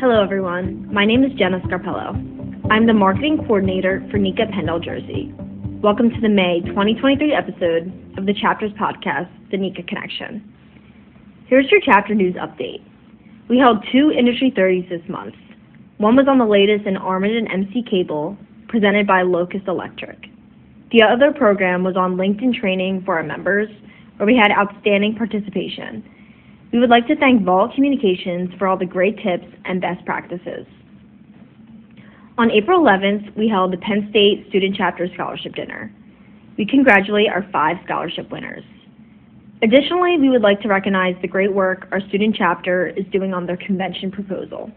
Hello, everyone. My name is Jenna Scarpello. I'm the marketing coordinator for NECA Penn-Del-Jersey. Welcome to the May 2023 episode of the Chapters podcast, The NECA Connection. Here's your chapter news update. We held two Industry 30s this month. One was on the latest in armored and MC cable, presented by Locust Electric. The other program was on LinkedIn training for our members, where we had outstanding participation we would like to thank Vault Communications for all the great tips and best practices. On April 11th, we held the Penn State Student Chapter Scholarship Dinner. We congratulate our five scholarship winners. Additionally, we would like to recognize the great work our student chapter is doing on their convention proposal.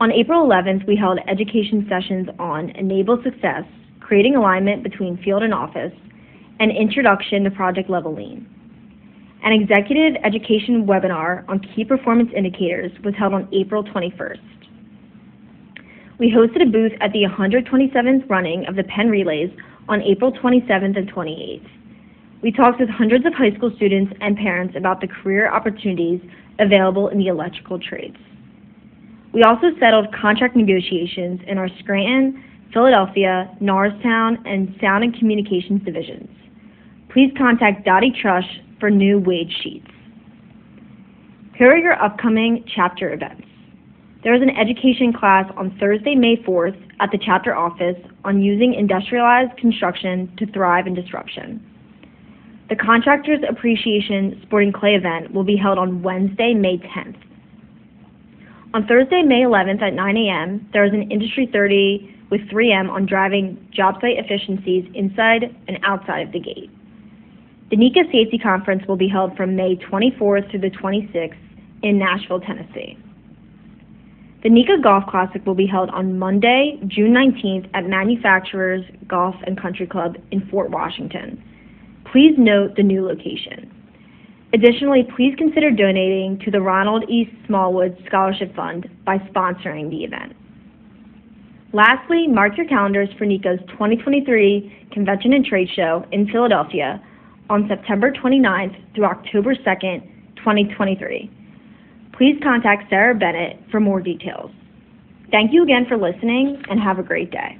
On April 11th, we held education sessions on Enable Success, Creating Alignment Between Field and Office, and Introduction to Project Level Lean. An executive education webinar on key performance indicators was held on April 21st. We hosted a booth at the 127th running of the Penn Relays on April 27th and 28th. We talked with hundreds of high school students and parents about the career opportunities available in the electrical trades. We also settled contract negotiations in our Scranton, Philadelphia, Norristown, and Sound and Communications divisions. Please contact Dottie Trush for new wage sheets. Here are your upcoming chapter events. There is an education class on Thursday, May 4th at the chapter office on using industrialized construction to thrive in disruption. The Contractors Appreciation Sporting Clay event will be held on Wednesday, May 10th. On Thursday, May 11th at 9 a.m., there is an Industry 30 with 3M on driving job site efficiencies inside and outside of the gate. The NECA Safety Conference will be held from May 24th through the 26th in Nashville, Tennessee. The NECA Golf Classic will be held on Monday, June 19th at Manufacturers Golf and Country Club in Fort Washington. Please note the new location. Additionally, please consider donating to the Ronald E. Smallwood Scholarship Fund by sponsoring the event. Lastly, mark your calendars for NECA's 2023 Convention and Trade Show in Philadelphia on September 29th through October 2nd, 2023. Please contact Sarah Bennett for more details. Thank you again for listening and have a great day.